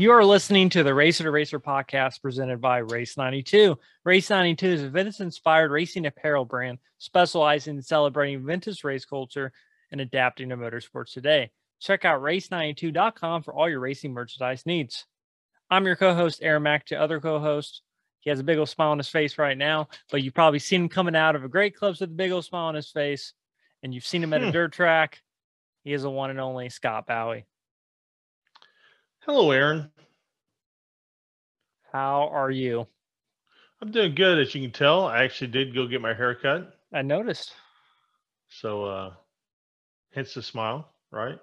You are listening to the Racer to Racer podcast presented by Race 92. Race 92 is a vintage inspired racing apparel brand specializing in celebrating vintage race culture and adapting to motorsports today. Check out race92.com for all your racing merchandise needs. I'm your co host, Aaron Mack, to other co host. He has a big old smile on his face right now, but you've probably seen him coming out of a great clubs with a big old smile on his face, and you've seen him at a Hmm. dirt track. He is the one and only Scott Bowie. Hello, Aaron. How are you? I'm doing good, as you can tell. I actually did go get my hair cut, I noticed. so uh, hence the smile, right?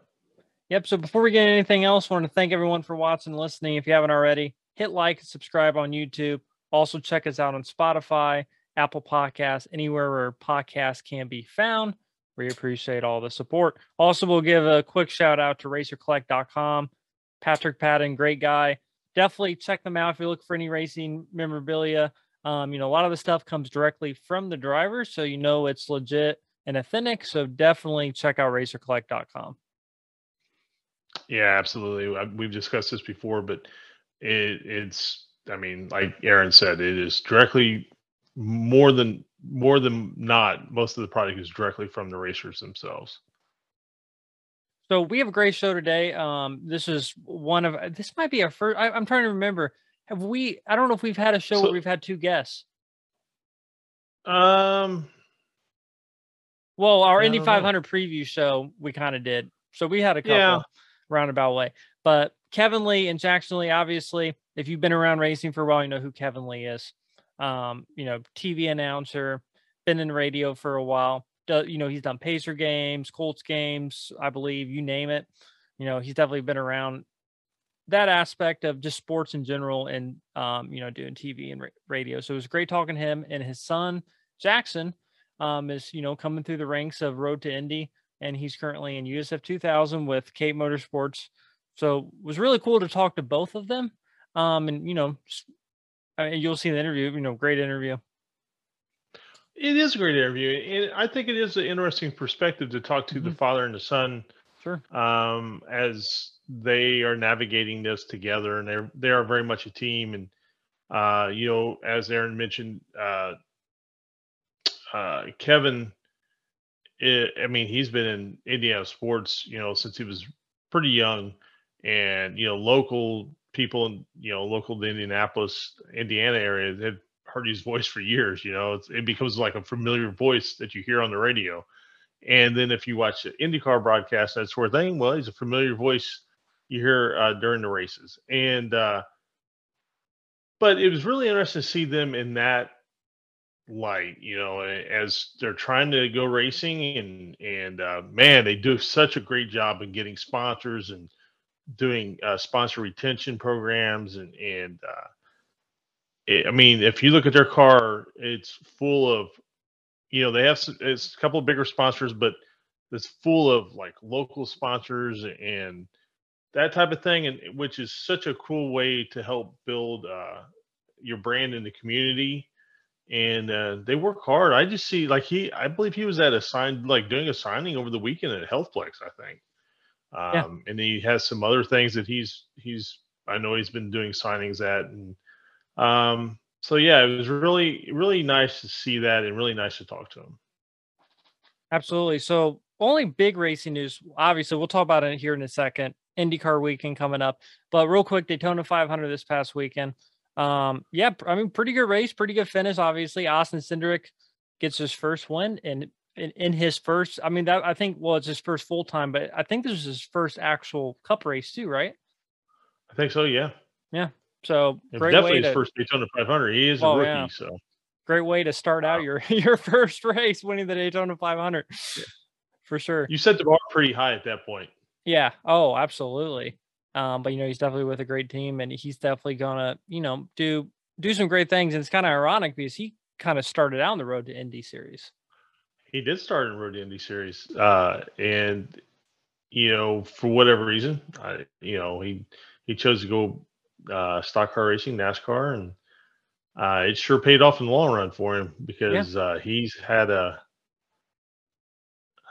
Yep. So before we get anything else, I want to thank everyone for watching and listening. If you haven't already, hit like and subscribe on YouTube. Also, check us out on Spotify, Apple Podcasts, anywhere where podcasts can be found. We appreciate all the support. Also, we'll give a quick shout out to racercollect.com. Patrick Patton, great guy. Definitely check them out if you look for any racing memorabilia. Um, you know, a lot of the stuff comes directly from the drivers, so you know it's legit and authentic. So definitely check out racercollect.com. Yeah, absolutely. We've discussed this before, but it, it's, I mean, like Aaron said, it is directly more than more than not. Most of the product is directly from the racers themselves. So we have a great show today. Um, this is one of uh, this might be our first. I, I'm trying to remember. Have we? I don't know if we've had a show So- where we've had two guests. Um, Well, our Indy know. 500 preview show we kind of did. So we had a couple Yeah. roundabout way. But Kevin Lee and Jackson Lee, obviously, if you've been around racing for a while, you know who Kevin Lee is. Um, you know, TV announcer, been in radio for a while. Do, you know, he's done Pacer games, Colts games, I believe, you name it. You know, he's definitely been around that aspect of just sports in general and um, you know, doing TV and ra- radio. So it was great talking to him and his son, Jackson, um, is you know coming through the ranks of Road to Indy, and he's currently in USF 2000 with Cape Motorsports. So it was really cool to talk to both of them. Um, and you know, I mean, you'll see the interview. You know, great interview. It is a great interview, and I think it is an interesting perspective to talk to the Mhm. father and the son Sure. um, as they are navigating this together, and they're they are very much a team. And uh, you know, as Aaron mentioned, uh, uh, Kevin, i I mean, he's been in Indiana sports, you know, since he was pretty young, and you know, local people in you know, local to Indianapolis, Indiana area have heard his voice for years. You know, it's, it becomes like a familiar voice that you hear on the radio. And then if you watch the IndyCar broadcast, that sort of thing, well, he's a familiar voice you hear uh, during the races. And uh, but it was really interesting to see them in that light, you know, as they're trying to go racing, and and uh, man, they do such a great job in getting sponsors and doing uh, sponsor retention programs, and and uh, it, I mean, if you look at their car, it's full of you know they have it's a couple of bigger sponsors but it's full of like local sponsors and that type of thing and which is such a cool way to help build uh your brand in the community. And uh they work hard. I just see like he i believe he was at a sign like doing a signing over the weekend at healthplex i think. Yeah. um and he has some other things that he's he's i know he's been doing signings at and um so yeah, it was really really nice to see that and really nice to talk to him. Absolutely. So, only big racing news. Obviously, we'll talk about it here in a second. IndyCar weekend coming up, but real quick, Daytona 500 this past weekend. Um, yeah, I mean, pretty good race, pretty good finish. Obviously, Austin Cindric gets his first win, and in, in his first, I mean, that I think well, it's his first full time, but I think this is his first actual Cup race too, right? I think so. Yeah. Yeah, So definitely way his to first Daytona 500. He is Oh, a rookie, yeah. so great way to start out your your first race, winning the Daytona 500, for sure. you set the bar pretty high at that point. Yeah. Oh, absolutely. Um, but you know, he's definitely with a great team and he's definitely gonna, you know, do do some great things. And it's kind of ironic because he kind of started out on the road to Indy series. He did start in Road to Indy Series, uh, and you know, for whatever reason, I, you know, he he chose to go uh, stock car racing, NASCAR, and uh, it sure paid off in the long run for him because uh, he's had a.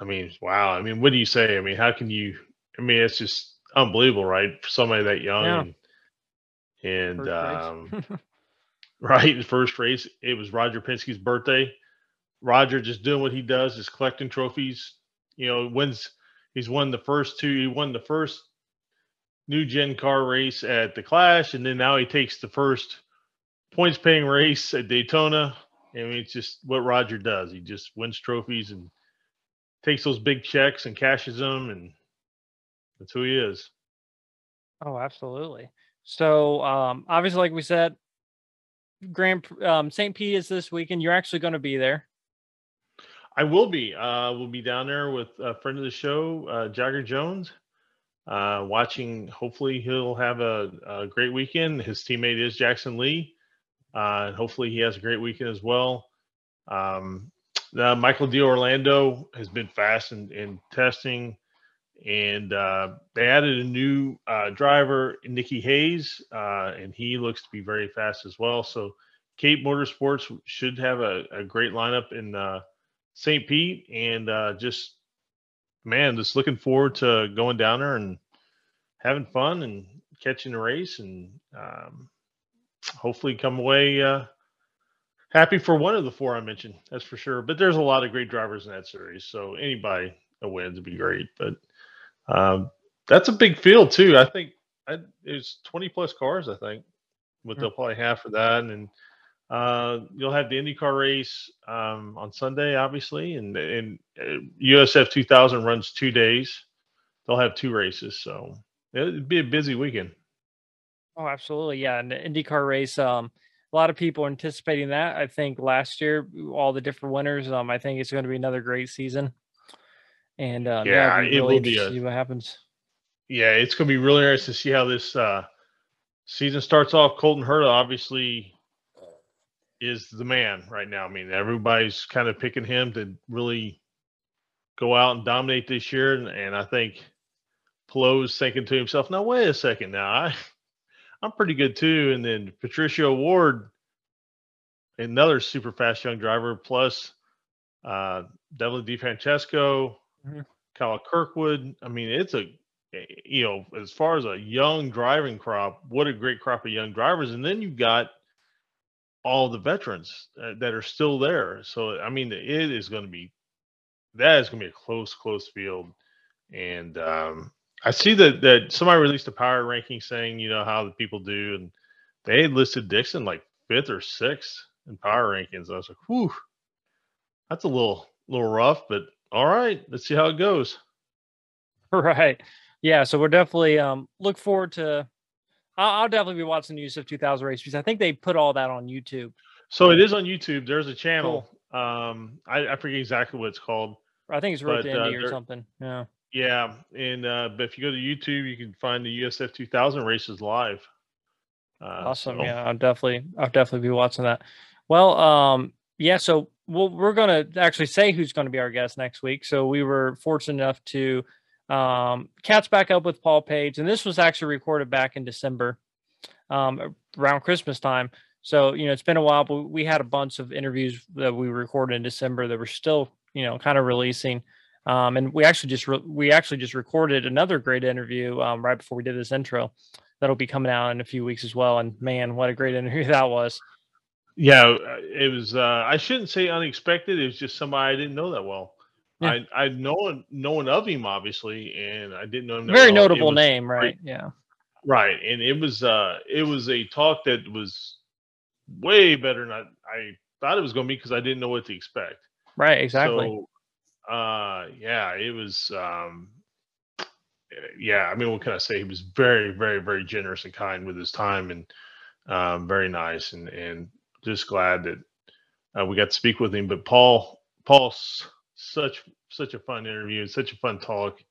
I mean, wow. I mean, what do you say? I mean, how can you? I mean, it's just unbelievable, right? For somebody that young, Yeah. and and um, right, the first race, it was Roger Penske's birthday. Roger just doing what he does, is collecting trophies. You know, wins. He's won the first two. He won the first new gen car race at the Clash, and then now he takes the first points paying race at Daytona. I mean, it's just what Roger does. He just wins trophies and takes those big checks and cashes them, and that's who he is. Oh, absolutely. So, um, obviously, like we said, Grand um, St. Pete is this weekend. You're actually going to be there. I will be. Uh, we'll be down there with a friend of the show, uh, Jagger Jones, uh, watching. Hopefully, he'll have a, a, great weekend. His teammate is Jackson Lee, uh, and hopefully, he has a great weekend as well. Um, Michael D'Orlando has been fast in, in testing, and uh, they added a new uh, driver, Nicky Hays, uh, and he looks to be very fast as well. So, Cape Motorsports should have a, a great lineup in uh, St. Pete, and uh, just man, just looking forward to going down there and having fun and catching a race, and um, hopefully come away uh, happy for one of the four I mentioned. That's for sure. But there's a lot of great drivers in that series, so anybody a wins would be great. But um, that's a big field too. I think I, there's 20 plus cars. I think what mm-hmm. they'll probably have for that, and uh, you'll have the IndyCar race um, on Sunday, obviously, and and uh, USF 2000 runs two days. They'll have two races, so it'd be a busy weekend. Oh, absolutely, yeah. And the IndyCar race, um, a lot of people are anticipating that. I think last year, all the different winners. Um, I think it's going to be another great season. And uh, yeah, it will be a, see what happens. Yeah, it's going to be really nice to see how this uh, season starts off. Colton Herta obviously is the man right now. I mean, everybody's kind of picking him to really go out and dominate this year, and, and I think Palou's thinking to himself, "Now wait a second, now I, I'm pretty good too." And then Patricio O'Ward, another super fast young driver, plus uh, Devlin DeFrancesco, mm-hmm. Kyle Kirkwood. I mean, it's a you know, as far as a young driving crop, what a great crop of young drivers. And then you've got all the veterans uh, that are still there. So I mean, it is going to be that is going to be a close, close field. And um, I see that that somebody released a power ranking saying, you know, how the people do, and they listed Dixon like fifth or sixth in power rankings. I was like, whew, that's a little little rough, but all right, let's see how it goes. Right. Yeah. So we're definitely um look forward to I'll, I'll definitely be watching the USF 2000 race because I think they put all that on YouTube. So it is on YouTube. There's a channel. Cool. Um, I, I, forget exactly what it's called. I think it's Road to Indy uh, or something. Yeah. Yeah, and uh, but if you go to YouTube, you can find the USF 2000 races live. Uh, awesome. So. Yeah, I'll definitely, I'll definitely be watching that. Well, um, yeah. So we'll, we're gonna actually say who's going to be our guest next week. So we were fortunate enough to um, Cat's back up with Paul Page, and this was actually recorded back in December, um, around Christmas time. So you know, it's been a while, but we had a bunch of interviews that we recorded in December that were still, you know, kind of releasing. Um, and we actually just re- we actually just recorded another great interview um, right before we did this intro. That'll be coming out in a few weeks as well. And man, what a great interview that was! Yeah, uh, it was. Uh, I shouldn't say unexpected. It was just somebody I didn't know that well. Yeah. I I known known of him obviously, and I didn't know him. Very well. notable name, right? Yeah. Right, and it was uh it was a talk that was way better than I, I thought it was going to be because I didn't know what to expect. Right, exactly. So, uh, yeah, it was. Um, yeah, I mean, what can I say? He was very, very, very generous and kind with his time, and um, very nice, and and just glad that uh, we got to speak with him. But Paul, Paul's such such a fun interview, such a fun talk,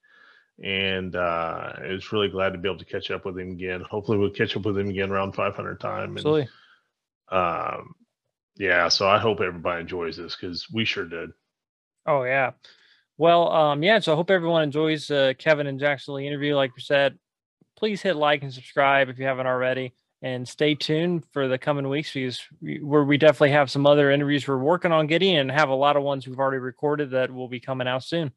and uh, I was really glad to be able to catch up with him again. Hopefully, we'll catch up with him again around 500 time. And, Absolutely. Um, yeah, so I hope everybody enjoys this because we sure did. Oh yeah. Well, um, yeah. So I hope everyone enjoys uh, Kevin and Jackson Lee interview. Like we said, please hit like and subscribe if you haven't already and stay tuned for the coming weeks because we, where we definitely have some other interviews we're working on getting and have a lot of ones we've already recorded that will be coming out soon.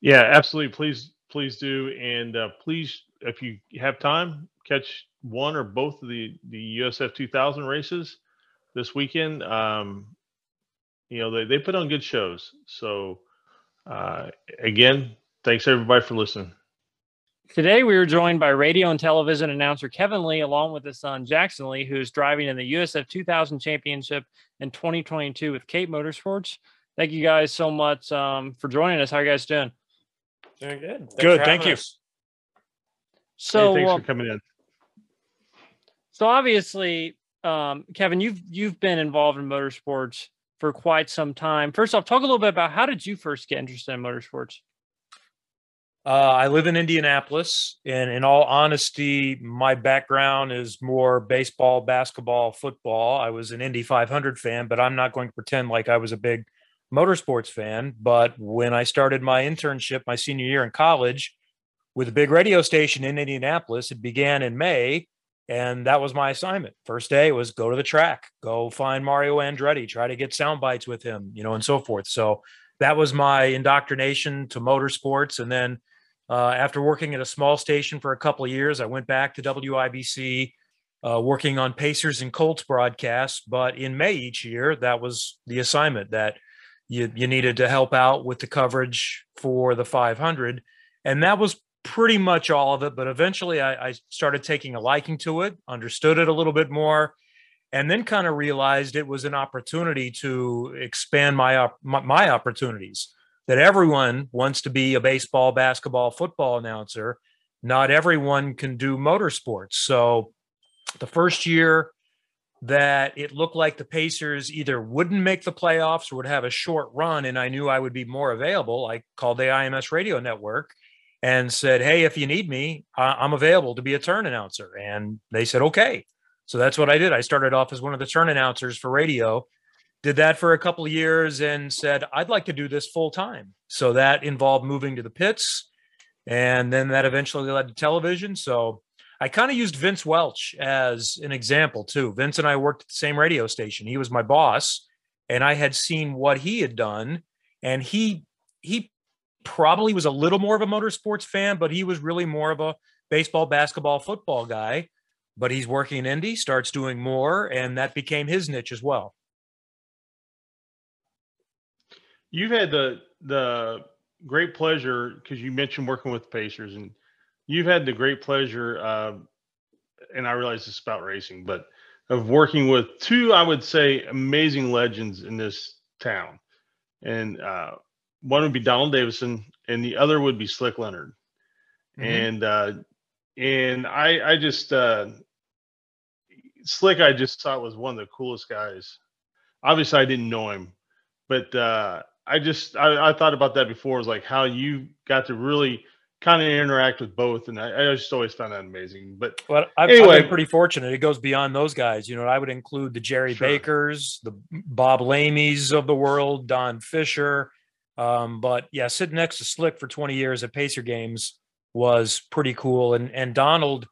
Yeah, absolutely. Please, please do, and uh, please, if you have time, catch one or both of the the USF 2000 races this weekend. Um, you know, they they put on good shows. So uh, again, thanks everybody for listening. Today, we are joined by radio and television announcer Kevin Lee, along with his son Jackson Lee, who's driving in the USF 2000 Championship in 2022 with Cape Motorsports. Thank you guys so much um, for joining us. How are you guys doing? Doing good. Thanks good. Thank you. So, hey, thanks um, for coming in. so obviously, um, Kevin, you've you've been involved in motorsports for quite some time. First off, talk a little bit about how did you first get interested in motorsports? Uh, I live in Indianapolis, and in all honesty, my background is more baseball, basketball, football. I was an Indy 500 fan, but I'm not going to pretend like I was a big motorsports fan. But when I started my internship my senior year in college with a big radio station in Indianapolis, it began in May, and that was my assignment. First day was go to the track, go find Mario Andretti, try to get sound bites with him, you know, and so forth. So that was my indoctrination to motorsports, and then uh, after working at a small station for a couple of years, I went back to WIBC, uh, working on Pacers and Colts broadcasts. But in May each year, that was the assignment that you, you needed to help out with the coverage for the 500. And that was pretty much all of it. But eventually, I, I started taking a liking to it, understood it a little bit more, and then kind of realized it was an opportunity to expand my, my, my opportunities that everyone wants to be a baseball, basketball, football announcer. Not everyone can do motorsports. So the first year that it looked like the Pacers either wouldn't make the playoffs or would have a short run, and I knew I would be more available, I called the IMS radio network and said, Hey, if you need me, I'm available to be a turn announcer. And they said, Okay. So that's what I did. I started off as one of the turn announcers for radio did that for a couple of years and said i'd like to do this full time so that involved moving to the pits and then that eventually led to television. So i kind of used vince welch as an example too. Vince and i worked at the same radio station. He was my boss and i had seen what he had done and he he probably was a little more of a motorsports fan but he was really more of a baseball basketball football guy. But he's working in indy starts doing more and that became his niche as well You've had the the great pleasure because you mentioned working with Pacers, and you've had the great pleasure. Uh, and I realize it's about racing, but of working with two, I would say, amazing legends in this town. And uh, one would be Donald Davidson, and the other would be Slick Leonard. Mm-hmm. And uh, and I I just uh, Slick I just thought was one of the coolest guys. Obviously, I didn't know him, but uh, I just I, I thought about that before. Is like how you got to really kind of interact with both, and I, I just always found that amazing. But well, I've, anyway, I've been pretty fortunate. It goes beyond those guys. You know, I would include the Jerry sure. Bakers, the Bob Lameys of the world, Don Fischer. Um, but yeah, sitting next to Slick for 20 years at Pacer games was pretty cool. And and Donald,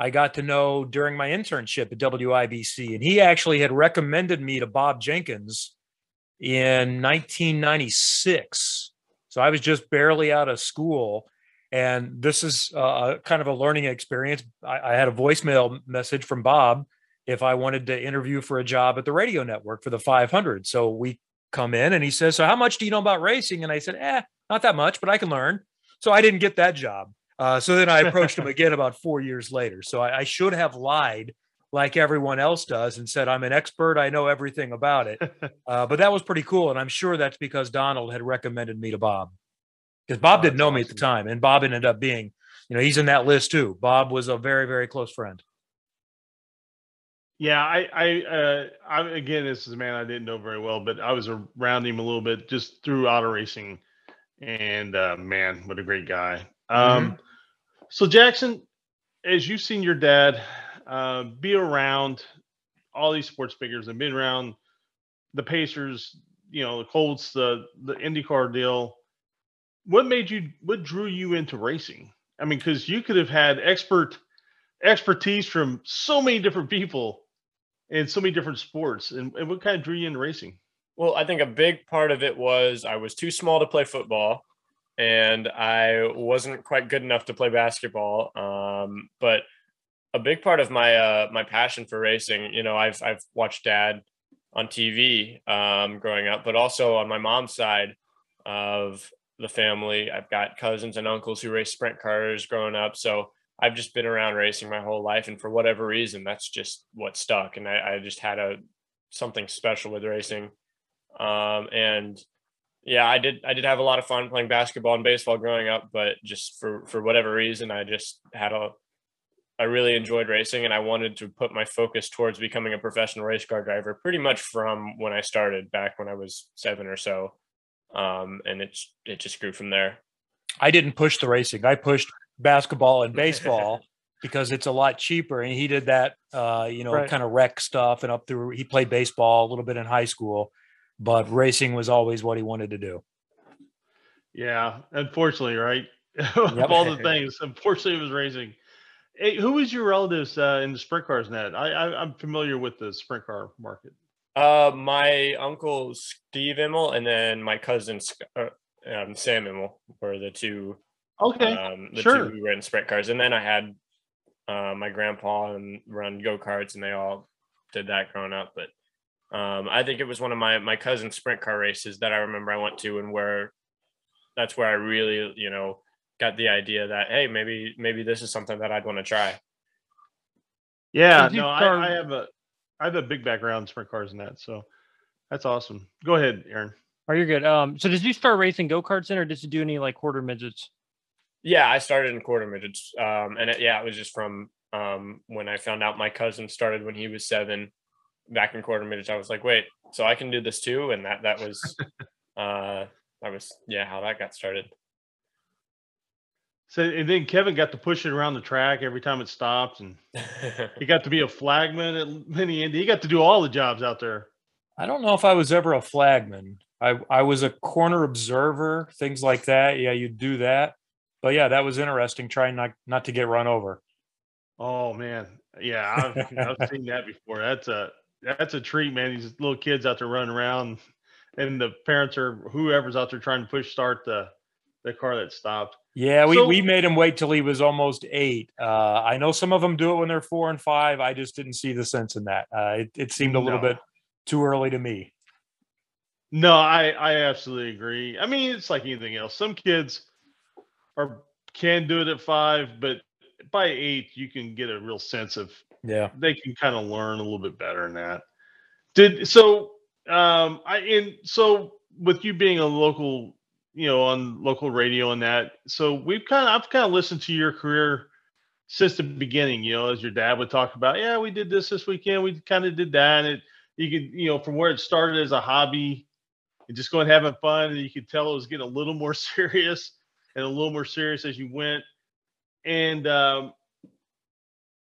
I got to know during my internship at WIBC, and he actually had recommended me to Bob Jenkins in 1996. So I was just barely out of school. And this is uh, kind of a learning experience. I, I had a voicemail message from Bob if I wanted to interview for a job at the radio network for the 500. So we come in and he says, So, how much do you know about racing? And I said, Eh, not that much, but I can learn. So I didn't get that job. Uh, so then I approached him again about four years later. So I, I, should have lied like everyone else does and said, I'm an expert. I know everything about it. Uh, but that was pretty cool. And I'm sure that's because Donald had recommended me to Bob because Bob oh, didn't know awesome. me at the time. And Bob ended up being, you know, he's in that list too. Bob was a very, very close friend. Yeah, I, I, uh, I, again, this is a man I didn't know very well, but I was around him a little bit just through auto racing, and uh, man, what a great guy. Um, mm-hmm. So Jackson, as you've seen your dad uh, be around all these sports figures and been around the Pacers, you know, the Colts, the the IndyCar deal. What made you? What drew you into racing? I mean, because you could have had expert expertise from so many different people in so many different sports. And, and what kind of drew you into racing? Well, I think a big part of it was I was too small to play football and I wasn't quite good enough to play basketball. Um, but a big part of my uh my passion for racing. You know, I've I've watched dad on TV um, growing up, but also on my mom's side of the family, I've got cousins and uncles who race sprint cars growing up. So I've just been around racing my whole life, and for whatever reason, that's just what stuck. And I, I just had a something special with racing. Um, and yeah, I did. I did have a lot of fun playing basketball and baseball growing up, but just for for whatever reason, I just had a. I really enjoyed racing, and I wanted to put my focus towards becoming a professional race car driver. Pretty much from when I started back when I was seven or so, um, and it's it just grew from there. I didn't push the racing. I pushed basketball and baseball because it's a lot cheaper. And he did that, uh, you know, Right. kind of rec stuff and up through. He played baseball a little bit in high school, but racing was always what he wanted to do. Yeah, unfortunately, right? of all the things, unfortunately, it was racing. Hey, who was your relatives uh, in the sprint cars? Ned? I, I I'm familiar with the sprint car market. Uh, my uncle Steve Immel and then my cousin uh, um, Sam Immel were the two Okay, um, the sure. two who ran sprint cars, and then I had uh, my grandpa and run go karts, and they all did that growing up. But um, I think it was one of my my cousin's sprint car races that I remember I went to, and where that's where I really you know got the idea that hey maybe maybe this is something that I'd want to try. yeah, did you no, I, I have a I have a big background in sprint cars and that, so that's awesome. Go ahead, Aaron. Oh, you're good. Um, so did you start racing go karts then, or did you do any like quarter midgets? Yeah, I started in quarter midgets, um, and it, yeah, it was just from um, when I found out my cousin started when he was seven, back in quarter midgets. I was like, wait, so I can do this too, and that that was uh, that was yeah how that got started. So and then Kevin got to push it around the track every time it stopped, and he got to be a flagman at Mini Indy. He got to do all the jobs out there. I don't know if I was ever a flagman. I, I was a corner observer, things like that. Yeah, you do that. But yeah, that was interesting trying not, not to get run over. Oh man, yeah, I've, I've seen that before. That's a that's a treat, man. These little kids out there running around, and the parents or whoever's out there trying to push start the the car that stopped. Yeah, we, So- we made him wait till he was almost eight. Uh, I know some of them do it when they're four and five. I just didn't see the sense in that. Uh, it, it seemed a little No. bit too early to me. No, I I absolutely agree. I mean, it's like anything else. Some kids are can do it at five, but by eight, you can get a real sense of Yeah. they can kind of learn a little bit better than that. Did so um I in so with you being a local, you know, on local radio and that, so we've kind of I've kind of listened to your career since the beginning, you know, as your dad would talk about, yeah, we did this this weekend, we kind of did that. And it you could, you know, from where it started as a hobby and just going having fun, and you could tell it was getting a little more serious and a little more serious as you went. And um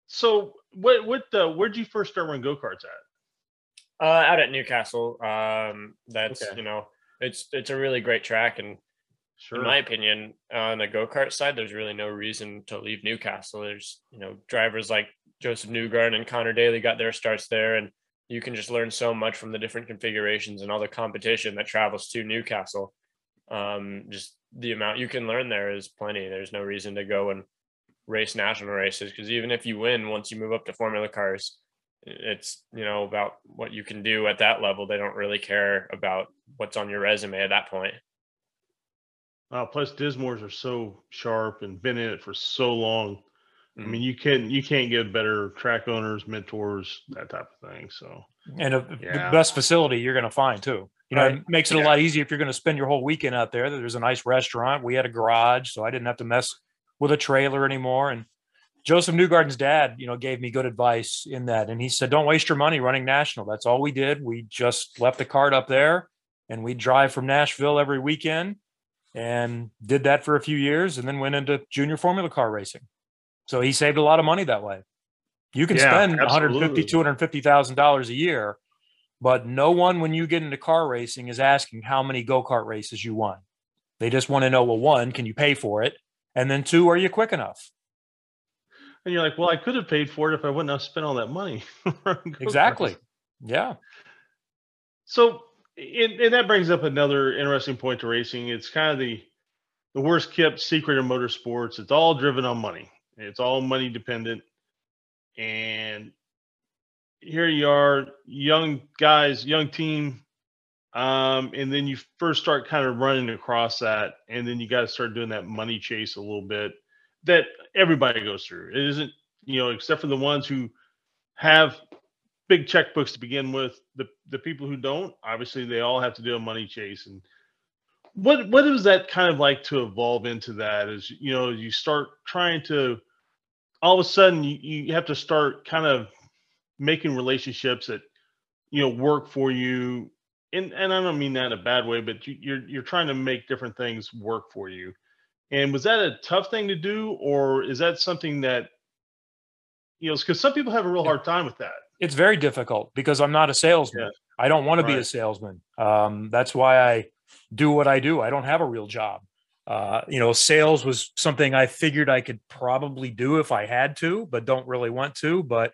so what what uh, where'd you first start running go-karts at? Uh, out at Newcastle, um, that's Okay. you know it's it's a really great track, and Sure. in my opinion, on the go kart side, there's really no reason to leave Newcastle. There's you know drivers like Josef Newgarden and Conor Daly got their starts there, and you can just learn so much from the different configurations and all the competition that travels to Newcastle. Um, just the amount you can learn there is plenty. There's no reason to go and race national races because even if you win, once you move up to Formula cars, it's you know about what you can do at that level. They don't really care about what's on your resume at that point. Uh, plus Dismores are so sharp and been in it for so long. I Mhm. mean, you can you can't get better track owners, mentors, that type of thing. So And a, the best facility you're going to find too. You know, Right. it makes it Yeah. a lot easier if you're going to spend your whole weekend out there. There's a nice restaurant. We had a garage, so I didn't have to mess with a trailer anymore. And Josef Newgarden's dad, you know, gave me good advice in that. And he said, don't waste your money running national. That's all we did. We just left the cart up there and we drive from Nashville every weekend and did that for a few years and then went into junior formula car racing. So he saved a lot of money that way. You can Yeah, spend absolutely. 150, 250,000 dollars a year, but no one when you get into car racing is asking how many go-kart races you won. They just want to know, well, one, can you pay for it? And then two, are you quick enough? And you're like, well, I could have paid for it if I wouldn't have spent all that money. Exactly. Yeah. So, and, and that brings up another interesting point to racing. It's kind of the the worst kept secret in motorsports. It's all driven on money. It's all money dependent. and here you are, young guys, young team, um, and then you first start kind of running across that, and then you got to start doing that money chase a little bit that everybody goes through. It isn't, you know, except for the ones who have big checkbooks to begin with. The the people who don't, obviously, they all have to do a money chase. And what what is that kind of like to evolve into that? Is you know, you start trying to all of a sudden you, you have to start kind of making relationships that you know work for you and and I don't mean that in a bad way, but you, you're you're trying to make different things work for you. And was that a tough thing to do, or is that something that you know? Because some people have a real hard time with that. It's very difficult because I'm not a salesman. Yeah. I don't want to be a salesman. Um, that's why I do what I do. I don't have a real job. Uh, you know, sales was something I figured I could probably do if I had to, but don't really want to. But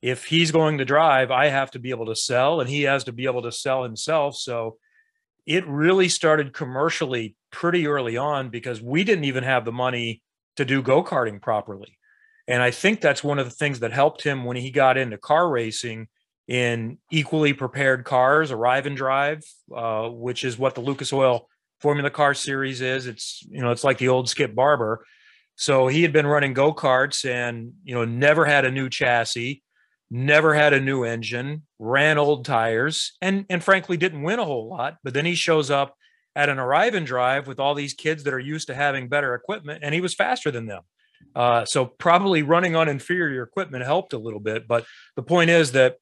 if he's going to drive, I have to be able to sell, and he has to be able to sell himself. So it really started commercially pretty early on because we didn't even have the money to do go karting properly. And I think that's one of the things that helped him when he got into car racing in equally prepared cars, arrive and drive, uh, which is what the Lucas Oil Formula Car Series is. It's you know it's like the old Skip Barber. So he had been running go karts and you know never had a new chassis, never had a new engine, ran old tires, and and frankly didn't win a whole lot. But then he shows up at an arrive and drive with all these kids that are used to having better equipment, and he was faster than them. Uh, so probably running on inferior equipment helped a little bit. But the point is that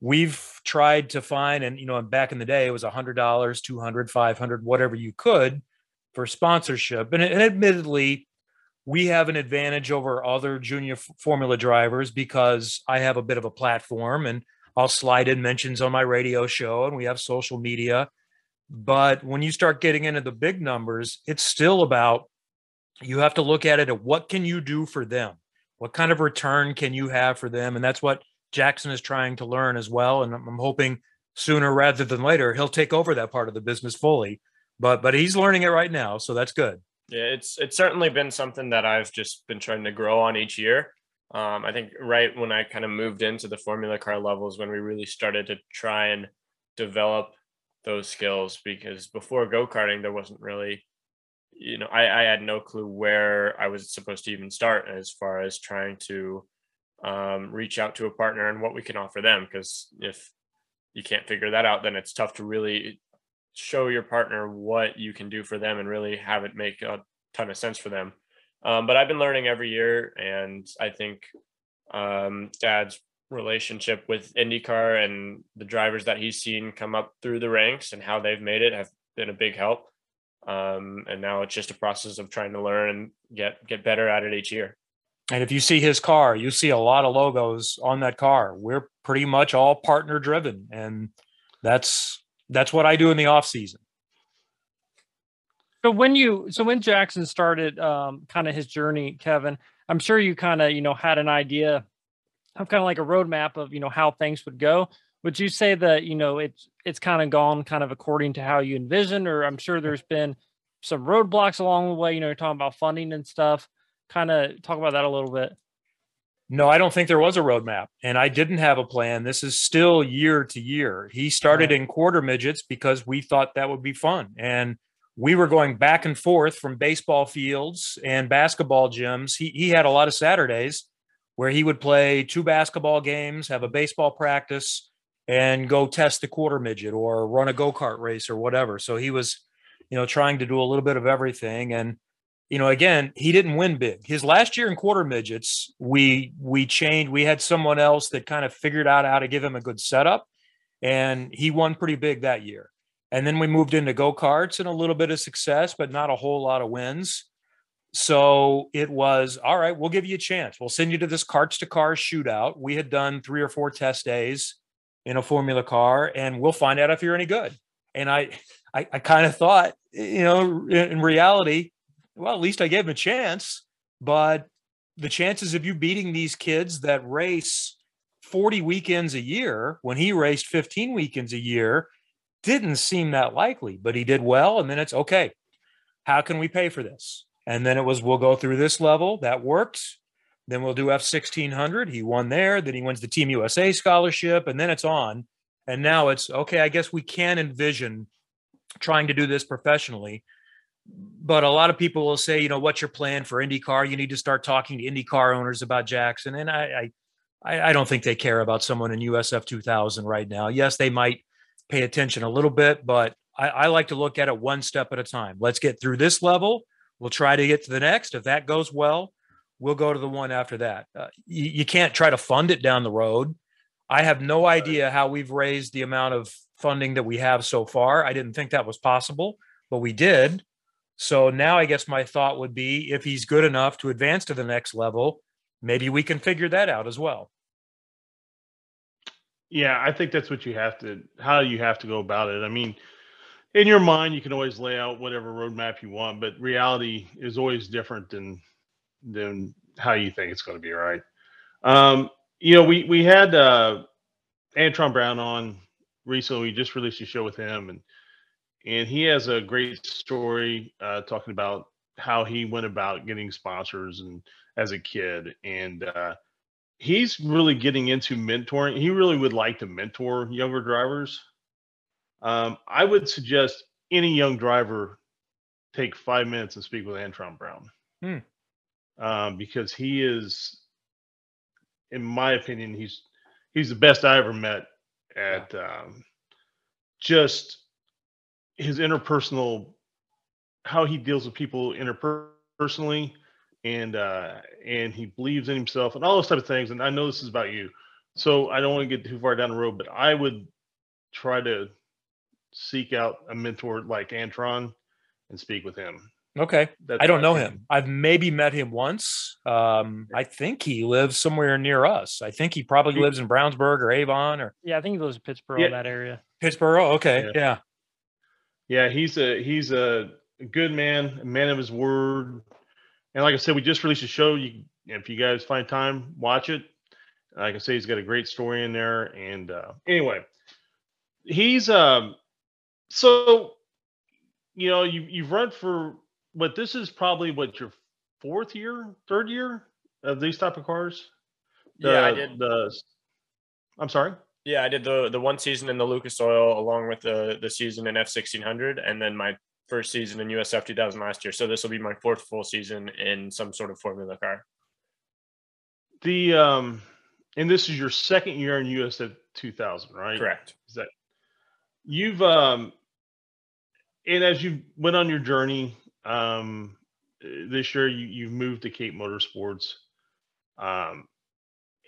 we've tried to find, and you know, back in the day, it was a hundred dollars, 200, 500, whatever you could for sponsorship. And, and admittedly, we have an advantage over other junior f- formula drivers because I have a bit of a platform and I'll slide in mentions on my radio show and we have social media. But when you start getting into the big numbers, it's still about you have to look at it at what can you do for them? What kind of return can you have for them? And that's what Jackson is trying to learn as well. And I'm hoping sooner rather than later he'll take over that part of the business fully. But but he's learning it right now, so that's good. Yeah, it's it's certainly been something that I've just been trying to grow on each year. Um, I think right when I kind of moved into the Formula Car levels, when we really started to try and develop those skills, because before go karting, there wasn't really, you know, I, I had no clue where I was supposed to even start as far as trying to um, reach out to a partner and what we can offer them. Because if you can't figure that out, then it's tough to really show your partner what you can do for them and really have it make a ton of sense for them. Um, but I've been learning every year, and I think um, Dad's relationship with IndyCar and the drivers that he's seen come up through the ranks and how they've made it have been a big help. Um, and now it's just a process of trying to learn and get get better at it each year. And if you see his car, you see a lot of logos on that car. We're pretty much all partner driven, and that's that's what I do in the off season. So when you so when Jackson started um kind of his journey, Kevin, I'm sure you kind of, you know, had an idea of kind of like a roadmap of, you know, how things would go. Would you say that, you know, it's it's kind of gone kind of according to how you envision or I'm sure there's been some roadblocks along the way, you know, you're talking about funding and stuff. Kind of talk about that a little bit. No, I don't think there was a roadmap, and I didn't have a plan. This is still year to year. He started Right. in quarter midgets because we thought that would be fun, and we were going back and forth from baseball fields and basketball gyms. He he had a lot of Saturdays where he would play two basketball games, have a baseball practice, and go test the quarter midget or run a go kart race or whatever. So he was, you know, trying to do a little bit of everything, and you know, again, he didn't win big. His last year in quarter midgets, we we changed. We had someone else that kind of figured out how to give him a good setup, and he won pretty big that year. And then we moved into go karts and a little bit of success, but not a whole lot of wins. So it was all right. We'll give you a chance. We'll send you to this carts to cars shootout. We had done three or four test days in a formula car, and we'll find out if you're any good. And I, I, I kind of thought, you know, in, in reality, well, at least I gave him a chance. But the chances of you beating these kids that race 40 weekends a year when he raced 15 weekends a year didn't seem that likely, but he did well. And then it's okay, how can we pay for this? And then it was, we'll go through this level. That worked. Then we'll do F sixteen hundred. He won there. Then he wins the Team USA scholarship, and then it's on. And now it's okay. I guess we can envision trying to do this professionally. But a lot of people will say, you know, what's your plan for IndyCar? You need to start talking to IndyCar owners about Jackson. And I, I, I don't think they care about someone in USF 2000 right now. Yes, they might pay attention a little bit, but I, I like to look at it one step at a time. Let's get through this level. We'll try to get to the next. If that goes well, we'll go to the one after that. Uh, you, you can't try to fund it down the road. I have no idea how we've raised the amount of funding that we have so far. I didn't think that was possible, but we did. So now I guess my thought would be if he's good enough to advance to the next level, maybe we can figure that out as well. Yeah, I think that's what you have to how you have to go about it. I mean, in your mind, you can always lay out whatever roadmap you want, but reality is always different than than how you think it's going to be. Right? Um, you know, we we had uh, Antron Brown on recently. We just released a show with him, and and he has a great story uh, talking about how he went about getting sponsors and as a kid, and uh, he's really getting into mentoring. He really would like to mentor younger drivers. Um, I would suggest any young driver take five minutes and speak with Antron Brown Hmm. um, because he is, in my opinion, he's he's the best I ever met at um, just his interpersonal, how he deals with people interpersonally, and uh, and he believes in himself and all those type of things. And I know this is about you, so I don't want to get too far down the road, but I would try to seek out a mentor like Antron and speak with him. Okay. That's I don't know him. I've maybe met him once. Um, I think he lives somewhere near us. I think he probably lives in Brownsburg or Avon or Yeah, I think he lives in Pittsboro, Yeah. that area. Pittsboro. Oh, okay. Yeah. Yeah. Yeah, he's a he's a good man, a man of his word. And like I said, we just released a show. You, if you guys find time, watch it. Like I say, he's got a great story in there. And uh, anyway, he's um. So, you know, you you've run for what this is probably what your fourth year, third year of these type of cars. yeah, I did. The, I'm sorry. Yeah, I did the the one season in the Lucas Oil along with the the season in F sixteen hundred, and then my first season in USF two thousand last year. So this will be my fourth full season in some sort of Formula car. The um, and this is your second year in USF 2000, right? Correct. Is that you've um, and as you went on your journey um, uh, this year, you you've moved to Cape Motorsports, um,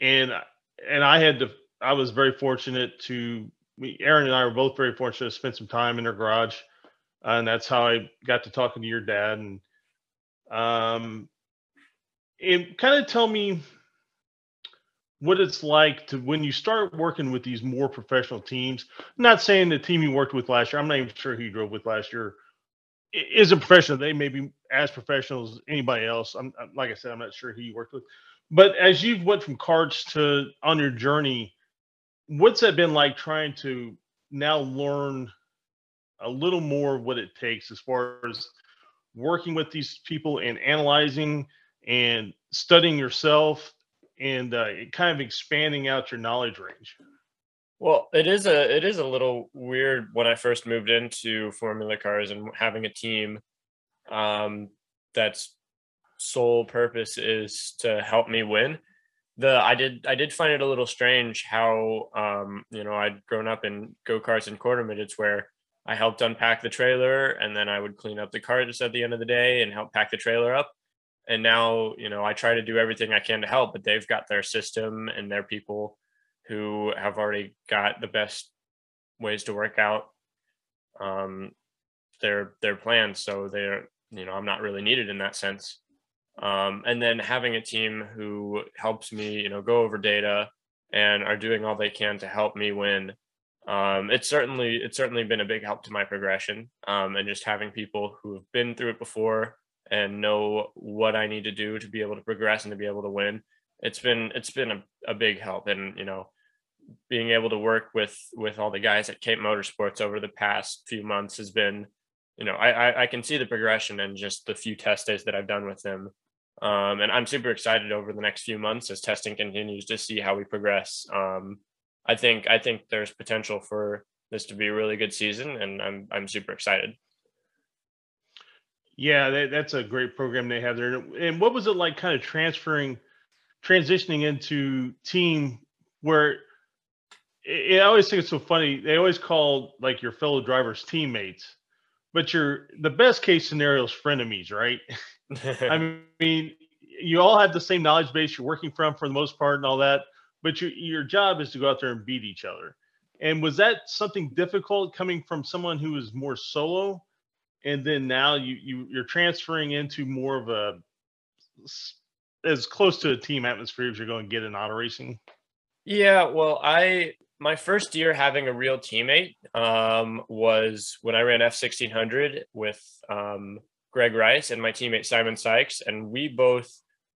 and and I had to. I was very fortunate to. We, Aaron and I were both very fortunate to spend some time in their garage, and that's how I got to talking to your dad. And um, and kind of tell me what it's like to when you start working with these more professional teams. I'm not saying the team you worked with last year. I'm not even sure who you drove with last year is a professional. They may be as professional as anybody else. I'm I'm- like I said, I'm not sure who you worked with. But as you've went from carts to on your journey, what's that been like trying to now learn a little more of what it takes as far as working with these people and analyzing and studying yourself and uh, kind of expanding out your knowledge range. Well, it is a it is a little weird when I first moved into Formula cars and having a team um, that's sole purpose is to help me win. The I did I did find it a little strange how um, you know I'd grown up in go karts and quarter midgets where I helped unpack the trailer and then I would clean up the carts at the end of the day and help pack the trailer up. And now you know I try to do everything I can to help, but they've got their system and their people who have already got the best ways to work out um, their their plans. So they're you know I'm not really needed in that sense. Um, and then having a team who helps me you know go over data and are doing all they can to help me win. Um, it's certainly it's certainly been a big help to my progression um, and just having people who have been through it before and know what I need to do to be able to progress and to be able to win. It's been it's been a, a big help and you know being able to work with with all the guys at Cape Motorsports over the past few months has been, you know, I I, I can see the progression and just the few test days that I've done with them. Um, and I'm super excited over the next few months as testing continues to see how we progress. Um, I think I think there's potential for this to be a really good season, and I'm I'm super excited. Yeah, that, that's a great program they have there. And what was it like, kind of transferring, transitioning into team where it, I always think it's so funny. They always call like your fellow drivers teammates, but your the best case scenario is frenemies, right? I mean, you all have the same knowledge base you're working from for the most part and all that, but your your job is to go out there and beat each other. And was that something difficult coming from someone who was more solo? And then now you, you you're transferring into more of a as close to a team atmosphere as you're going to get in auto racing. Yeah, well, I my first year having a real teammate um, was when I ran F sixteen hundred with um, Greg Rice and my teammate Simon Sikes, and we both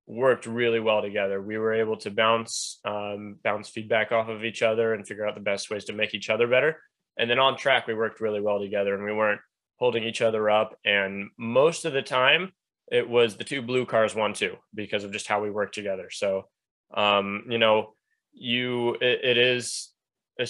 worked really well together. We were able to bounce um, bounce feedback off of each other and figure out the best ways to make each other better. And then on track, we worked really well together, and we weren't holding each other up. And most of the time, it was the two blue cars one two because of just how we worked together. So, um, you know, you it, it is a,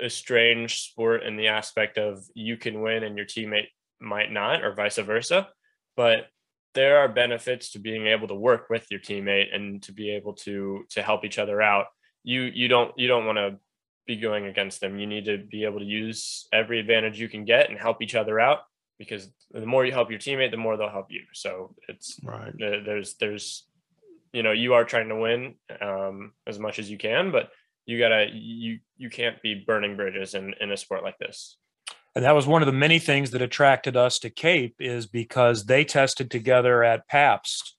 a strange sport in the aspect of you can win and your teammate might not, or vice versa. But there are benefits to being able to work with your teammate and to be able to to help each other out you you don't you don't want to be going against them. You need to be able to use every advantage you can get and help each other out because the more you help your teammate the more they'll help you. So it's right. there's there's you know you are trying to win um, as much as you can but you gotta you you can't be burning bridges in in a sport like this. And that was one of the many things that attracted us to Cape is because they tested together at Pabst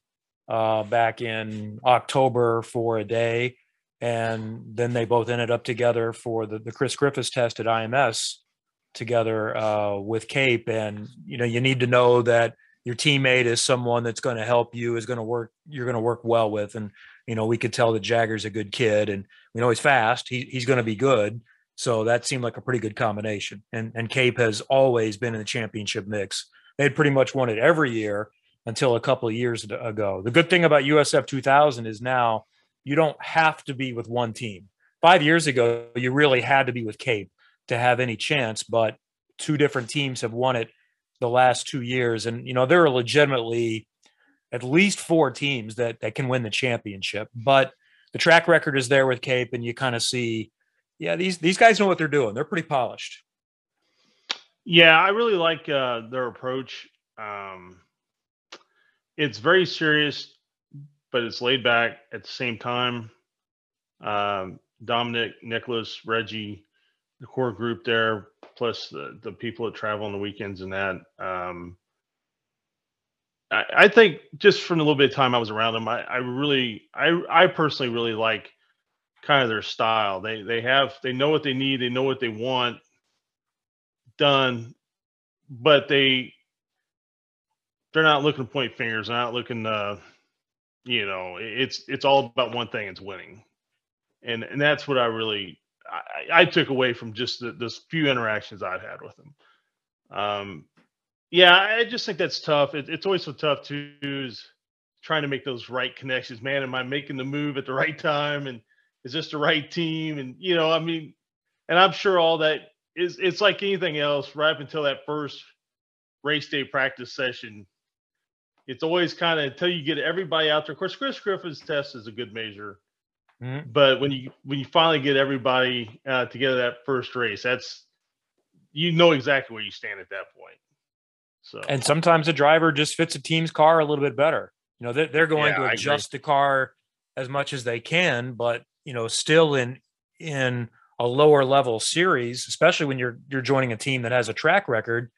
uh, back in October for a day, and then they both ended up together for the, the Chris Griffis test at IMS together uh, with Cape. And you know, you need to know that your teammate is someone that's going to help you, is going to work, you're going to work well with. And you know, we could tell that Jagger's a good kid, and we know he's fast. He, he's going to be good so that seemed like a pretty good combination. And and Cape has always been in the championship mix. They had pretty much won it every year until a couple of years ago. The good thing about USF 2000 is now you don't have to be with one team. Five years ago, you really had to be with Cape to have any chance, but two different teams have won it the last two years. And, you know, there are legitimately at least four teams that, that can win the championship, but the track record is there with Cape and you kind of see yeah, these these guys know what they're doing. They're pretty polished. Yeah, I really like uh, their approach. Um, it's very serious, but it's laid back at the same time. Um, Dominic, Nicholas, Reggie, the core group there, plus the, the people that travel on the weekends and that. Um, I, I think just from the little bit of time I was around them, I, I really, I, I personally really like kind of their style. They they have they know what they need, they know what they want done, but they they're not looking to point fingers, they're not looking to you know, it's it's all about one thing, it's winning. And and that's what I really I, I took away from just the, those few interactions I've had with them. Um yeah, I just think that's tough. It, it's always so tough to is trying to make those right connections. Man, am I making the move at the right time? And is this the right team? And you know, I mean, and I'm sure all that is it's like anything else, right up until that first race day practice session. It's always kind of until you get everybody out there. Of course, Chris Griffin's test is a good measure. Mm-hmm. But when you when you finally get everybody uh, together that first race, that's you know exactly where you stand at that point. So and sometimes the driver just fits a team's car a little bit better. You know, they're, they're going yeah, to adjust the car as much as they can, but you know still in in a lower level series, especially when you're you're joining a team that has a track record,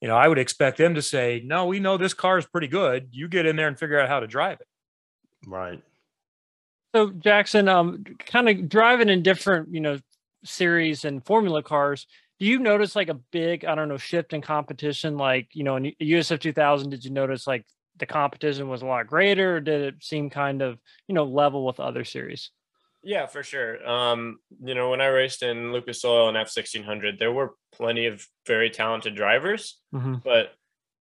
you know, I would expect them to say, "No, we know this car is pretty good. You get in there and figure out how to drive it." Right. So Jackson, um, kind of driving in different, you know, series and formula cars. Do you notice like a big, I don't know, shift in competition? Like, you know, in USF 2000, did you notice like the competition was a lot greater, or did it seem kind of, you know, level with other series? Yeah, for sure. Um, you know, when I raced in Lucas Oil and F sixteen hundred, there were plenty of very talented drivers, mm-hmm. but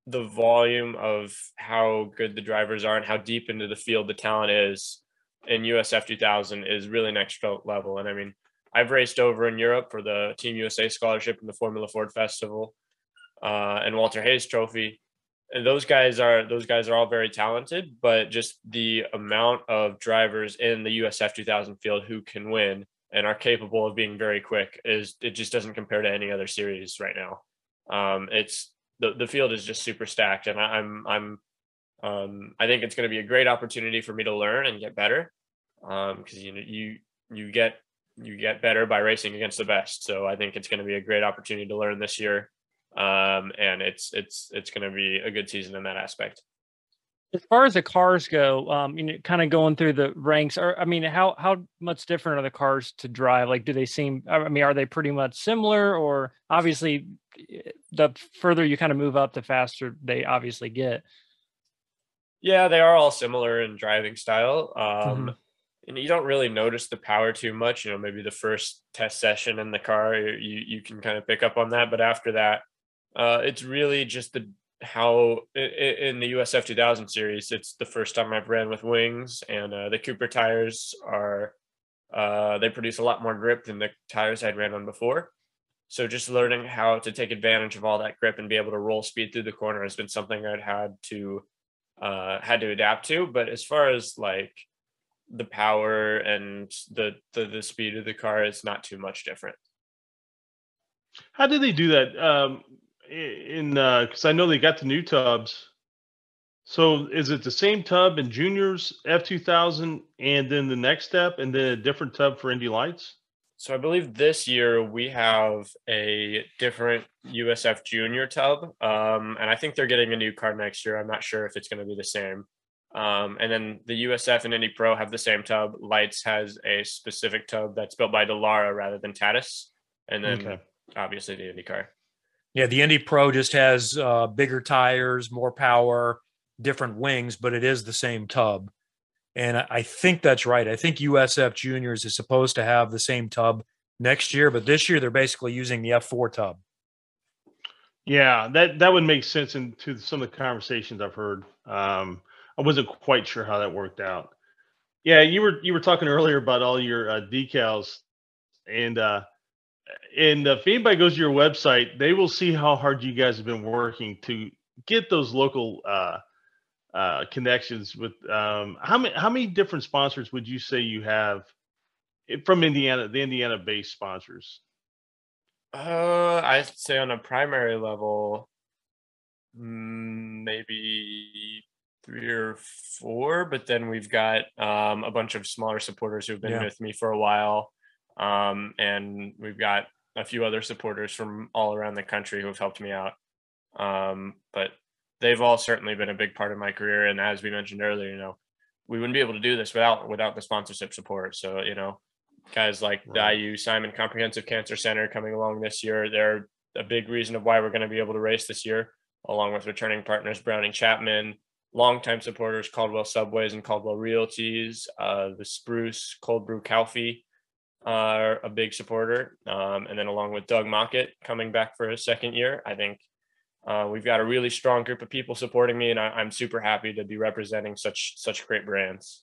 the volume of how good the drivers are and how deep into the field the talent is in USF 2000 is really next level. And I mean, I've raced over in Europe for the Team USA scholarship and the Formula Ford Festival uh, and Walter Hayes Trophy. And those guys are those guys are all very talented, but just the amount of drivers in the USF 2000 field who can win and are capable of being very quick is it just doesn't compare to any other series right now. Um, it's the the field is just super stacked, and I, I'm I'm um, I think it's going to be a great opportunity for me to learn and get better because um, you know you you get you get better by racing against the best. So I think it's going to be a great opportunity to learn this year, um, and it's it's it's going to be a good season in that aspect. As far as the cars go, um, you know, kind of going through the ranks, or I mean, how how much different are the cars to drive? Like, do they seem? I mean, are they pretty much similar, or obviously, the further you kind of move up, the faster they obviously get. Yeah, they are all similar in driving style. Um, mm-hmm. And you don't really notice the power too much. You know, maybe the first test session in the car, you you can kind of pick up on that. But after that, uh, it's really just the how in the USF 2000 series, it's the first time I've ran with wings, and uh, the Cooper tires are uh, they produce a lot more grip than the tires I'd ran on before. So just learning how to take advantage of all that grip and be able to roll speed through the corner has been something I'd had to uh, had to adapt to. But as far as like the power and the, the the speed of the car, it's not too much different. How did they do that? Um, in because uh, I know they got the new tubs. So is it the same tub in juniors F two thousand, and then the next step, and then a different tub for Indy Lights? So I believe this year we have a different USF Junior tub, um, and I think they're getting a new car next year. I'm not sure if it's going to be the same. Um, and then the USF and Indy Pro have the same tub. Lights has a specific tub that's built by Dallara rather than Tatuus, and then okay. obviously the Indy car. Yeah, the Indy Pro just has uh, bigger tires, more power, different wings, but it is the same tub. And I think that's right. I think USF Juniors is supposed to have the same tub next year, but this year they're basically using the F4 tub. Yeah, that that would make sense into some of the conversations I've heard. Um, I wasn't quite sure how that worked out. Yeah, you were you were talking earlier about all your uh, decals, and uh, and if anybody goes to your website, they will see how hard you guys have been working to get those local uh, uh, connections with um, how many how many different sponsors would you say you have from Indiana, the Indiana based sponsors? Uh, I'd say on a primary level, mm, maybe three or four, but then we've got um, a bunch of smaller supporters who've been yeah. with me for a while. Um, and we've got a few other supporters from all around the country who have helped me out. Um, but they've all certainly been a big part of my career. And as we mentioned earlier, you know, we wouldn't be able to do this without without the sponsorship support. So, you know, guys like right. the IU Simon Comprehensive Cancer Center coming along this year, they're a big reason of why we're going to be able to race this year, along with returning partners Browning Chapman, longtime supporters Caldwell Subways and Caldwell Realties, uh, the Spruce Cold Brew Coffee are a big supporter, um, and then along with Doug Mockett coming back for his second year, I think uh, we've got a really strong group of people supporting me, and I, am super happy to be representing such such great brands.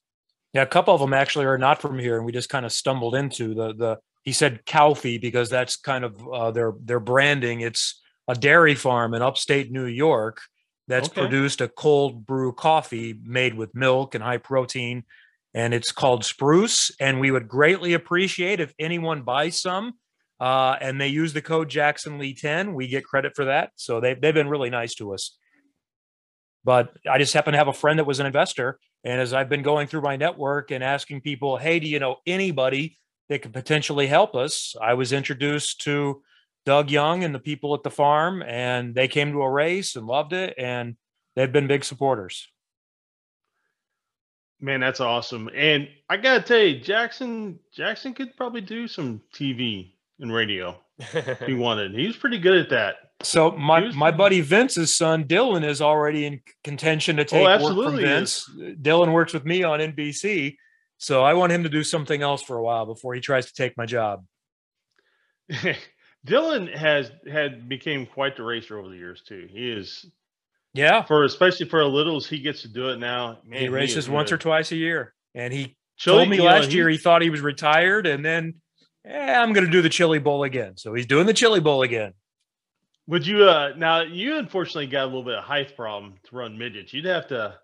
Yeah, a couple of them actually are not from here, and we just kind of stumbled into the the. He said Calfee because that's kind of uh, their their branding. It's a dairy farm in upstate New York that's okay. produced a cold brew coffee made with milk and high protein, and it's called Spruce. And we would greatly appreciate if anyone buys some uh, and they use the code Jackson Lee 10. We get credit for that. So they've, they've been really nice to us. But I just happen to have a friend that was an investor. And as I've been going through my network and asking people, hey, do you know anybody that could potentially help us? I was introduced to Doug Young and the people at the farm, and they came to a race and loved it. And they've been big supporters. Man, that's awesome. And I gotta tell you, Jackson Jackson could probably do some TV and radio if he wanted. He was pretty good at that. So my was, my buddy Vince's son Dylan is already in contention to oh, take oh, work from Vince. Dylan works with me on NBC, so I want him to do something else for a while before he tries to take my job. Dylan has had became quite the racer over the years too. He is Yeah, for especially for a littles, he gets to do it now. Man, he races once or twice a year, and he Chili, told me know, last he- year he thought he was retired, and then eh, I'm going to do the Chili Bowl again. So he's doing the Chili Bowl again. Would you uh now you unfortunately got a little bit of height problem to run midgets. You'd have to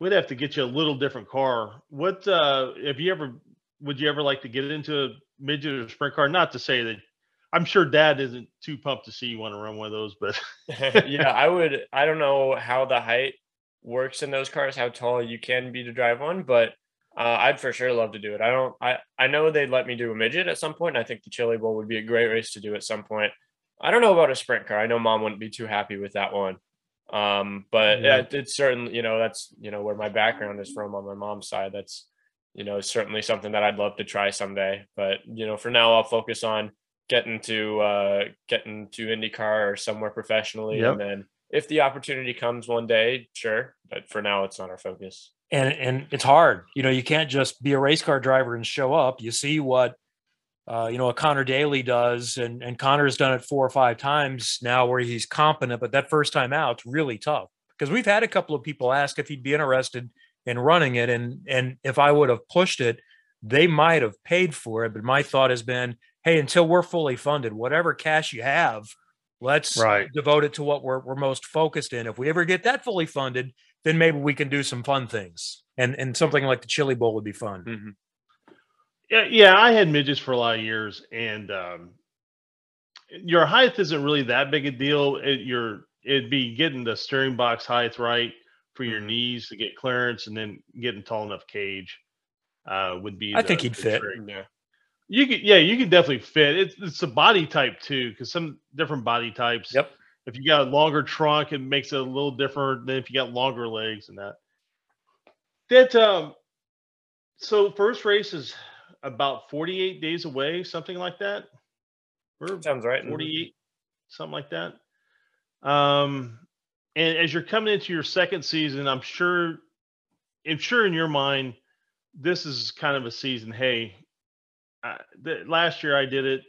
we'd have to get you a little different car. What uh have you ever would you ever like to get into a midget or sprint car? Not to say that I'm sure dad isn't too pumped to see you want to run one of those, but yeah, I would. I don't know how the height works in those cars, how tall you can be to drive one, but uh, I'd for sure love to do it. I don't. I I know they'd let me do a midget at some point. And I think the Chili Bowl would be a great race to do at some point. I don't know about a sprint car. I know mom wouldn't be too happy with that one. Um, but Yeah. it, it's certainly you know that's you know where my background is from on my mom's side. That's you know certainly something that I'd love to try someday. But you know for now I'll focus on getting to uh getting to IndyCar or somewhere professionally Yep. and then if the opportunity comes one day, sure. But for now it's not our focus. and and it's hard. You know, you can't just be a race car driver and show up. You see what uh, you know a Conor Daly does, and and Conor's done it four or five times now where he's competent, but that first time out, it's really tough because we've had a couple of people ask if he'd be interested in running it, and and if I would have pushed it, they might have paid for it. But my thought has been, hey, until we're fully funded, whatever cash you have, let's Right. devote it to what we're we're most focused in. If we ever get that fully funded, then maybe we can do some fun things. And and something like the Chili Bowl would be fun. Mhm. yeah, yeah, I had midgets for a lot of years, and um, your height isn't really that big a deal. It, you're it'd be getting the steering box height right for your Mhm. knees to get clearance, and then getting tall enough cage uh, would be. I the- think he'd fit. trick. Yeah. You could, yeah, you could definitely fit. It's it's a body type too, because some different body types. Yep. If you got a longer trunk, it makes it a little different than if you got longer legs and that. That um, so first race is about forty-eight days away, something like that. We're Sounds right. 48 something like that um and as you're coming into your second season i'm sure i'm sure in your mind this is kind of a season hey Last year i did it.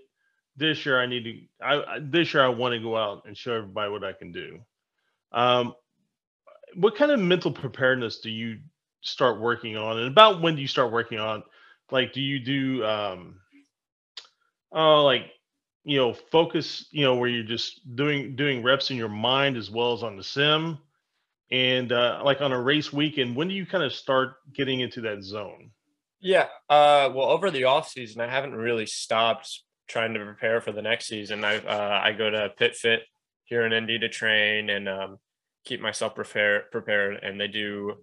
This year i need to I, I this year i want to go out and show everybody what i can do. Um what kind of mental preparedness do you start working on? And about when do you start working on like do you do um oh like you know focus you know where you're just doing doing reps in your mind as well as on the sim? And uh like on a race weekend when do you kind of start getting into that zone Yeah. Uh, well, over the off season, I haven't really stopped trying to prepare for the next season. I uh, I go to Pit Fit here in Indy to train and um, keep myself prepare, prepared. And they do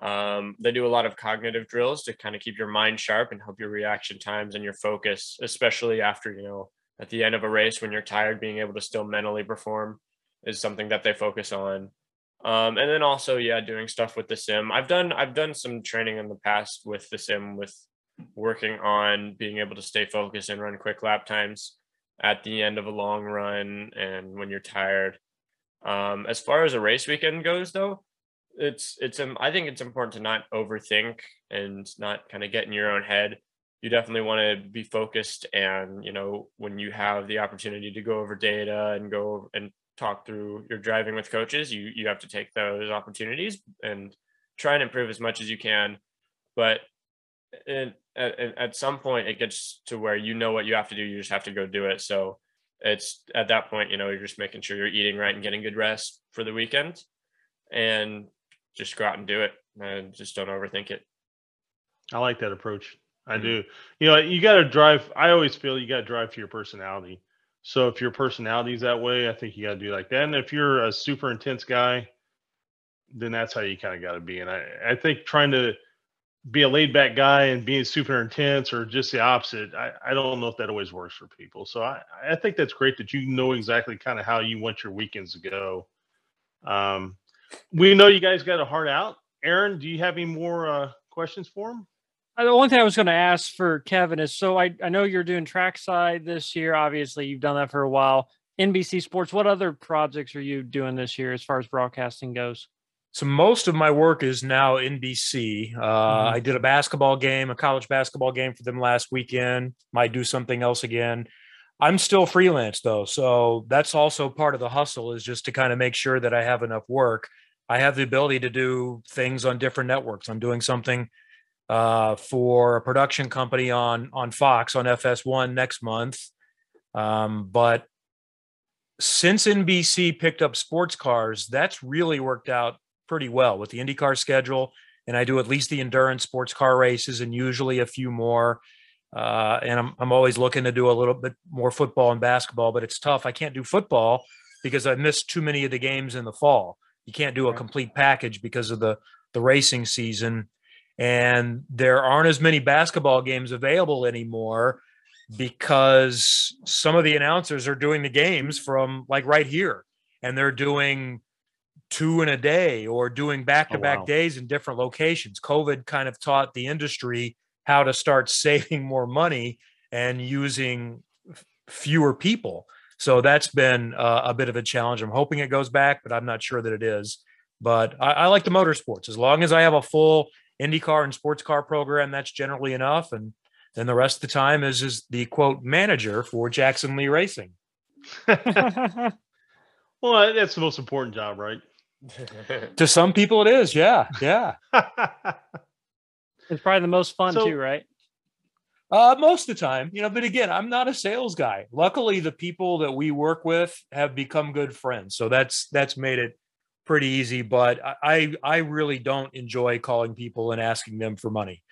um, they do a lot of cognitive drills to kind of keep your mind sharp and help your reaction times and your focus, especially after you know at the end of a race when you're tired, being able to still mentally perform is something that they focus on. Um, and then also, yeah, doing stuff with the sim. I've done I've done some training in the past with the sim with working on being able to stay focused and run quick lap times at the end of a long run and when you're tired. Um, as far as a race weekend goes, though, it's it's um, I think it's important to not overthink and not kind of get in your own head. You definitely want to be focused, and you know when you have the opportunity to go over data and go and talk through your driving with coaches, you you have to take those opportunities and try and improve as much as you can. But it, at, at some point, it gets to where you know what you have to do. You just have to go do it. So it's at that point, you know, you're just making sure you're eating right and getting good rest for the weekend, and just go out and do it. And just don't overthink it. i like that approach i Mhm. do you know you got to drive i always feel you got to drive to your personality so if your personality is that way i think you got to do like that. And if you're a super intense guy then that's how you kind of got to be. And i i think trying to be a laid back guy and being super intense or just the opposite i i don't know if that always works for people. So i i think that's great that you know exactly kind of how you want your weekends to go. Um we know you guys got a heart out. Aaron do you have any more uh questions for him The one thing I was going to ask for Kevin is so I, I know you're doing trackside this year. Obviously, you've done that for a while. NBC Sports, what other projects are you doing this year as far as broadcasting goes? So most of my work is now NBC. Uh, Mhm. I did a basketball game, a college basketball game for them last weekend. Might do something else again. I'm still freelance though, so that's also part of the hustle is just to kind of make sure that I have enough work. I have the ability to do things on different networks. I'm doing something uh, for a production company on on Fox on FS1 next month, um, but since NBC picked up sports cars, that's really worked out pretty well with the IndyCar schedule. And I do at least the endurance sports car races and usually a few more. Uh, and I'm, I'm always looking to do a little bit more football and basketball, but it's tough. I can't do football because I missed too many of the games in the fall. You can't do a complete package because of the the racing season, and there aren't as many basketball games available anymore because some of the announcers are doing the games from like right here, and they're doing two in a day or doing back to back days in different locations. COVID kind of taught the industry how to start saving more money and using fewer people. So that's been uh, a bit of a challenge. I'm hoping it goes back, but I'm not sure that it is. But I, I like the motorsports. As long as I have a full IndyCar and sports car program, that's generally enough. And then the rest of the time is is the quote manager for Jackson Lee Racing. well, that's the most important job, right? to some people, it is. Yeah, yeah. it's probably the most fun so, too, right? Uh, most of the time, you know. But again, I'm not a sales guy. Luckily, the people that we work with have become good friends, so that's that's made it pretty easy. But I I really don't enjoy calling people and asking them for money.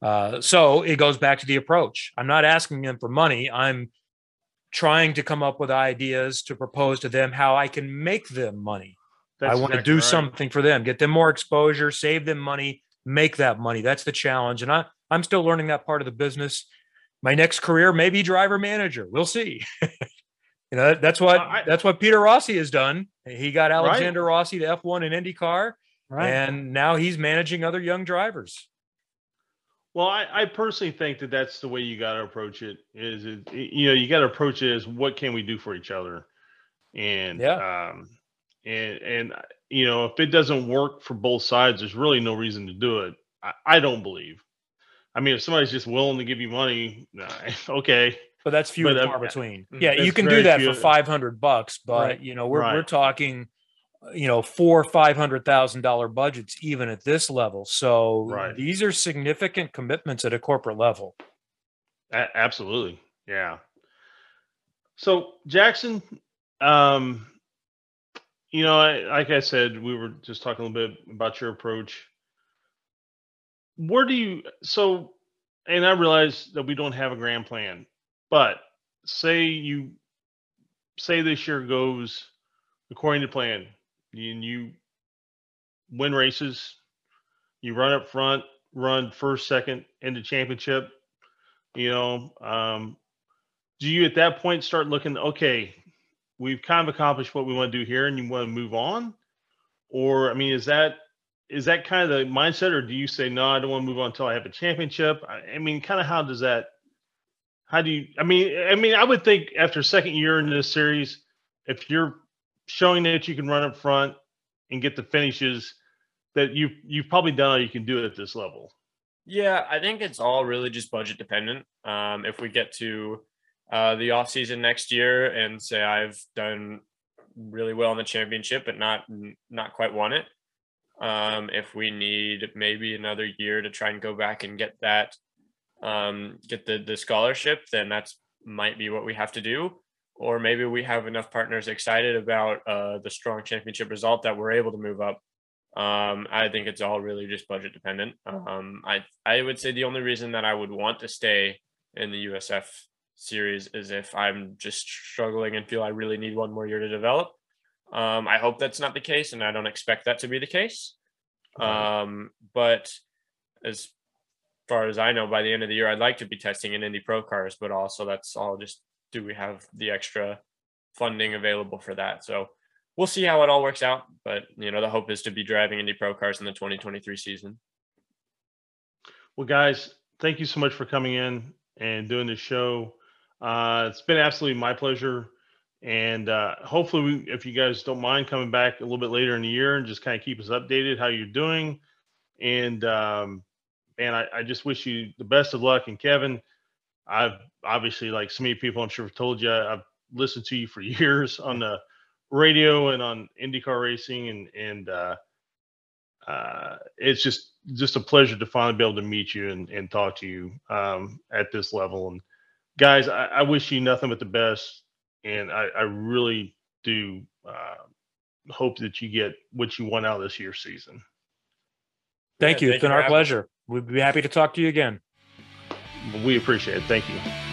Uh, so it goes back to the approach. I'm not asking them for money. I'm trying to come up with ideas to propose to them how I can make them money. That's I want to do right. something for them, get them more exposure, save them money, make that money. That's the challenge. And I, I'm still learning that part of the business. My next career may be driver manager. We'll see. you know, that's what I, that's what Peter Rossi has done. He got Alexander right. Rossi to F1 in IndyCar, right. and now he's managing other young drivers. Well, I, I personally think that that's the way you got to approach it. Is it, you know you got to approach it as what can we do for each other, and yeah. um, and and you know if it doesn't work for both sides there's really no reason to do it i, I don't believe i mean if somebody's just willing to give you money okay but that's few and far between yeah you can do that few. for 500 bucks but right. you know we're, right. we're talking you know four five hundred thousand dollar budgets even at this level so right. these are significant commitments at a corporate level a- absolutely yeah so jackson um you know, I, like I said, we were just talking a little bit about your approach. Where do you so? And I realize that we don't have a grand plan, but say you say this year goes according to plan, and you win races, you run up front, run first, second into championship. You know, um, do you at that point start looking? Okay, we've kind of accomplished what we want to do here and you want to move on or i mean is that is that kind of the mindset or do you say no i don't want to move on until i have a championship i, I mean kind of how does that how do you i mean i mean i would think after second year in this series if you're showing that you can run up front and get the finishes that you you've probably done all you can do at this level yeah i think it's all really just budget dependent um, if we get to uh, the off season next year and say I've done really well in the championship, but not not quite won it. Um, if we need maybe another year to try and go back and get that, um, get the the scholarship, then that's might be what we have to do. Or maybe we have enough partners excited about uh, the strong championship result that we're able to move up. Um, I think it's all really just budget dependent. Um, I I would say the only reason that I would want to stay in the USF series is if I'm just struggling and feel I really need one more year to develop. Um, I hope that's not the case, and I don't expect that to be the case. Um, but as far as I know, by the end of the year, I'd like to be testing in Indy Pro cars, but also that's all just do we have the extra funding available for that? So we'll see how it all works out. But you know, the hope is to be driving Indy Pro cars in the 2023 season. Well, guys, thank you so much for coming in and doing this show. Uh, it's been absolutely my pleasure. And uh, hopefully, we, if you guys don't mind coming back a little bit later in the year and just kind of keep us updated how you're doing. And um, and I, I just wish you the best of luck. And Kevin, I've obviously, like so many people, I'm sure have told you, I've listened to you for years on the radio and on IndyCar racing, and and uh, uh, it's just just a pleasure to finally be able to meet you and, and talk to you um, at this level. And guys, I, I, wish you nothing but the best, and I, I really do uh, hope that you get what you want out of this year's season. Thank yeah, you. Thank it's been our pleasure. We'd be happy to talk to you again. We appreciate it. Thank you.